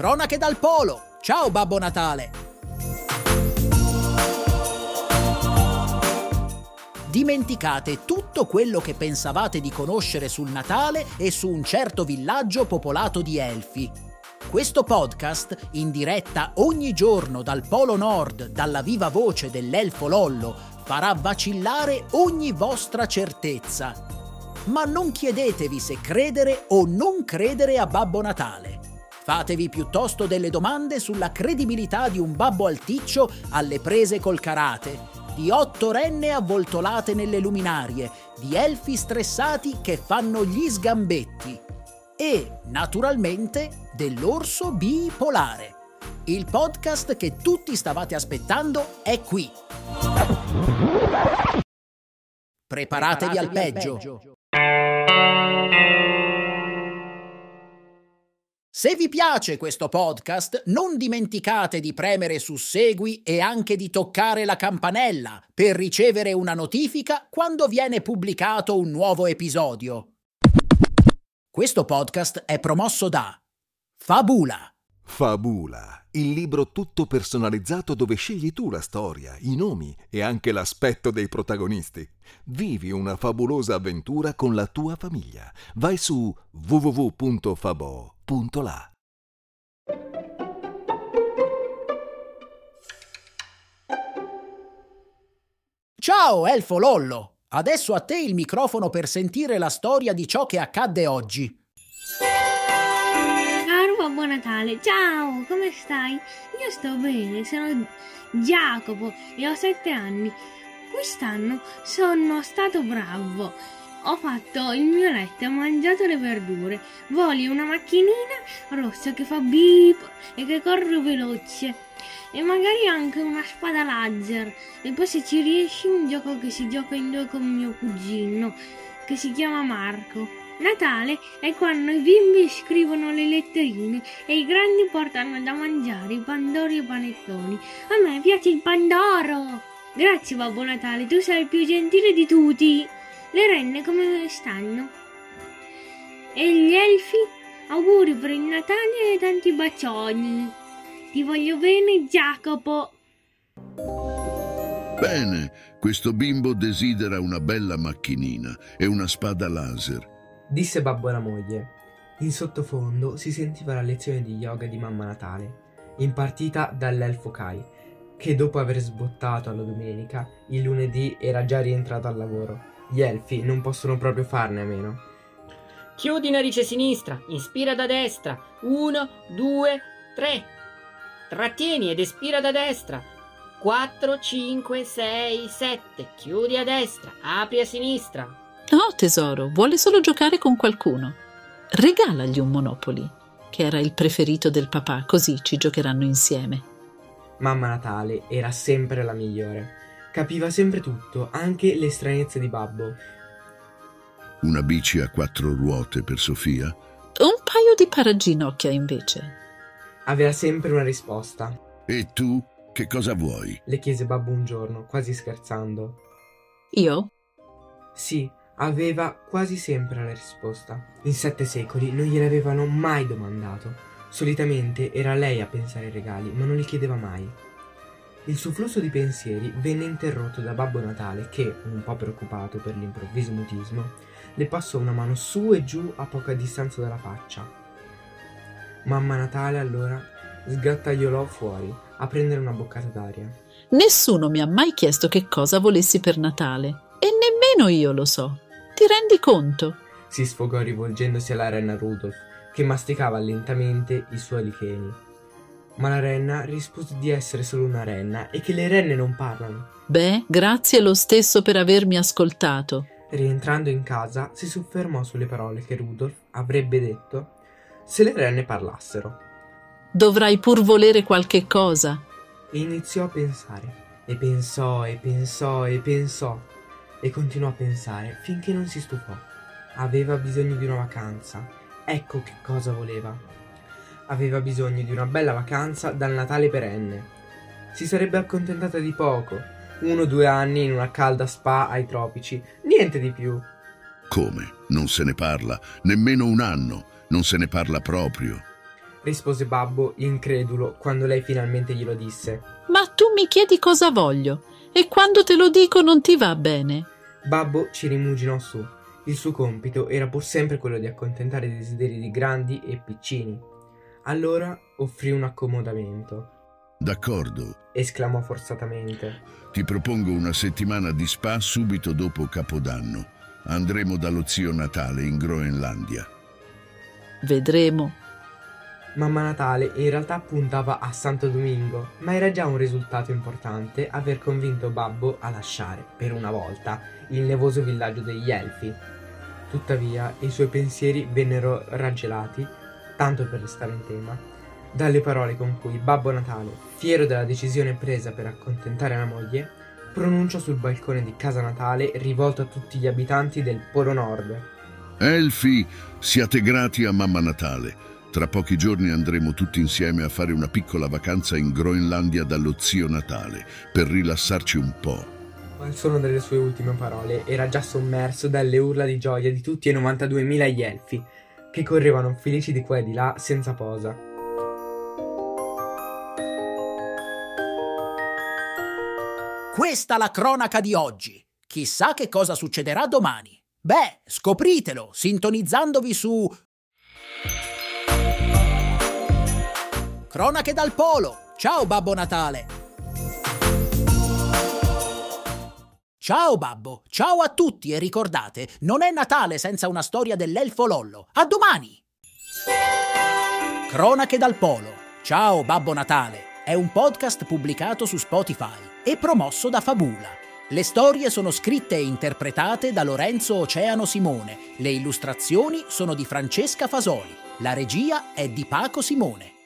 Cronache dal Polo. Ciao Babbo Natale. Dimenticate tutto quello che pensavate di conoscere sul Natale e su un certo villaggio popolato di elfi. Questo podcast, in diretta ogni giorno dal Polo Nord, dalla viva voce dell'elfo Lollo, farà vacillare ogni vostra certezza. Ma non chiedetevi se credere o non credere a Babbo Natale. Fatevi piuttosto delle domande sulla credibilità di un babbo alticcio alle prese col karate, di otto renne avvoltolate nelle luminarie, di elfi stressati che fanno gli sgambetti e, naturalmente, dell'orso bipolare. Il podcast che tutti stavate aspettando è qui. Preparatevi, al peggio. Se vi piace questo podcast, non dimenticate di premere su Segui e anche di toccare la campanella per ricevere una notifica quando viene pubblicato un nuovo episodio. Questo podcast è promosso da Fabula. Fabula, il libro tutto personalizzato dove scegli tu la storia, i nomi e anche l'aspetto dei protagonisti. Vivi una fabulosa avventura con la tua famiglia. Vai su www.fabo.la. Ciao, Elfo Lollo! Adesso a te il microfono per sentire la storia di ciò che accadde oggi. Babbo Natale, ciao, come stai? Io sto bene, sono Jacopo e ho sette anni. Quest'anno sono stato bravo. Ho fatto il mio letto, ho mangiato le verdure. Voglio una macchinina rossa che fa beep e che corre veloce. E magari anche una spada laser. E poi se ci riesci un gioco che si gioca in due con mio cugino, che si chiama Marco. Natale è quando i bimbi scrivono le letterine e i grandi portano da mangiare i pandori e i panettoni. A me piace il pandoro! Grazie Babbo Natale, tu sei il più gentile di tutti. Le renne come stanno? E gli elfi? Auguri per il Natale e tanti bacioni. Ti voglio bene, Jacopo. Bene, questo bimbo desidera una bella macchinina e una spada laser disse babbo alla moglie. In sottofondo si sentiva la lezione di yoga di Mamma Natale, impartita dall'elfo Kai, che dopo aver sbottato alla domenica, il lunedì era già rientrato al lavoro. Gli elfi non possono proprio farne a meno. Chiudi narice sinistra, inspira da destra. Uno, due, tre. Trattieni ed espira da destra. 4, 5, 6, 7. Chiudi a destra, apri a sinistra. No, tesoro, vuole solo giocare con qualcuno. Regalagli un Monopoli, che era il preferito del papà, così ci giocheranno insieme. Mamma Natale era sempre la migliore. Capiva sempre tutto, anche le stranezze di babbo. Una bici a quattro ruote per Sofia? Un paio di paraginocchia invece. Aveva sempre una risposta. E tu che cosa vuoi? Le chiese babbo un giorno, quasi scherzando. Io? Sì, aveva quasi sempre la risposta. In sette secoli non gliel'avevano mai domandato. Solitamente era lei a pensare ai regali, ma non li chiedeva mai. Il suo flusso di pensieri venne interrotto da Babbo Natale che, un po' preoccupato per l'improvviso mutismo, le passò una mano su e giù a poca distanza dalla faccia. Mamma Natale allora sgattaiolò fuori a prendere una boccata d'aria. Nessuno mi ha mai chiesto che cosa volessi per Natale e nemmeno io lo so. Ti rendi conto? Si sfogò rivolgendosi alla renna Rudolf, che masticava lentamente i suoi licheni. Ma la renna rispose di essere solo una renna e che le renne non parlano. Beh, grazie lo stesso per avermi ascoltato. Rientrando in casa, si soffermò sulle parole che Rudolf avrebbe detto se le renne parlassero. Dovrai pur volere qualche cosa. E iniziò a pensare. E pensò e pensò e pensò e continuò a pensare finché non si stufò. Aveva bisogno di una vacanza. Ecco che cosa voleva. Aveva bisogno di una bella vacanza dal Natale perenne. Si sarebbe accontentata di poco, uno o due anni in una calda spa ai tropici, niente di più. Come? Non se ne parla, nemmeno un anno, non se ne parla proprio. rispose Babbo, incredulo, quando lei finalmente glielo disse. Ma tu mi chiedi cosa voglio e quando te lo dico non ti va bene. Babbo ci rimuginò su. Il suo compito era pur sempre quello di accontentare i desideri di grandi e piccini. Allora offrì un accomodamento. D'accordo, esclamò forzatamente. ti propongo una settimana di spa subito dopo Capodanno. Andremo dallo zio Natale in Groenlandia. Vedremo. Mamma Natale in realtà puntava a Santo Domingo, ma era già un risultato importante aver convinto Babbo a lasciare, per una volta, il nevoso villaggio degli Elfi. Tuttavia, i suoi pensieri vennero raggelati, tanto per restare in tema, dalle parole con cui Babbo Natale, fiero della decisione presa per accontentare la moglie, pronunciò sul balcone di casa natale rivolto a tutti gli abitanti del Polo Nord. Elfi, siate grati a Mamma Natale. Tra pochi giorni andremo tutti insieme a fare una piccola vacanza in Groenlandia dallo zio Natale, per rilassarci un po'. Ma il suono delle sue ultime parole era già sommerso dalle urla di gioia di tutti e 92.000 gli elfi, che correvano felici di qua e di là senza posa. Questa la cronaca di oggi. Chissà che cosa succederà domani. Beh, scopritelo sintonizzandovi su Cronache dal Polo. Ciao Babbo Natale. Ciao Babbo, ciao a tutti e ricordate, non è Natale senza una storia dell'elfo Lollo. A domani! Cronache dal Polo. Ciao Babbo Natale. È un podcast pubblicato su Spotify e promosso da Fabula. Le storie sono scritte e interpretate da Lorenzo Oceano Simone. Le illustrazioni sono di Francesca Fasoli. La regia è di Paco Simone.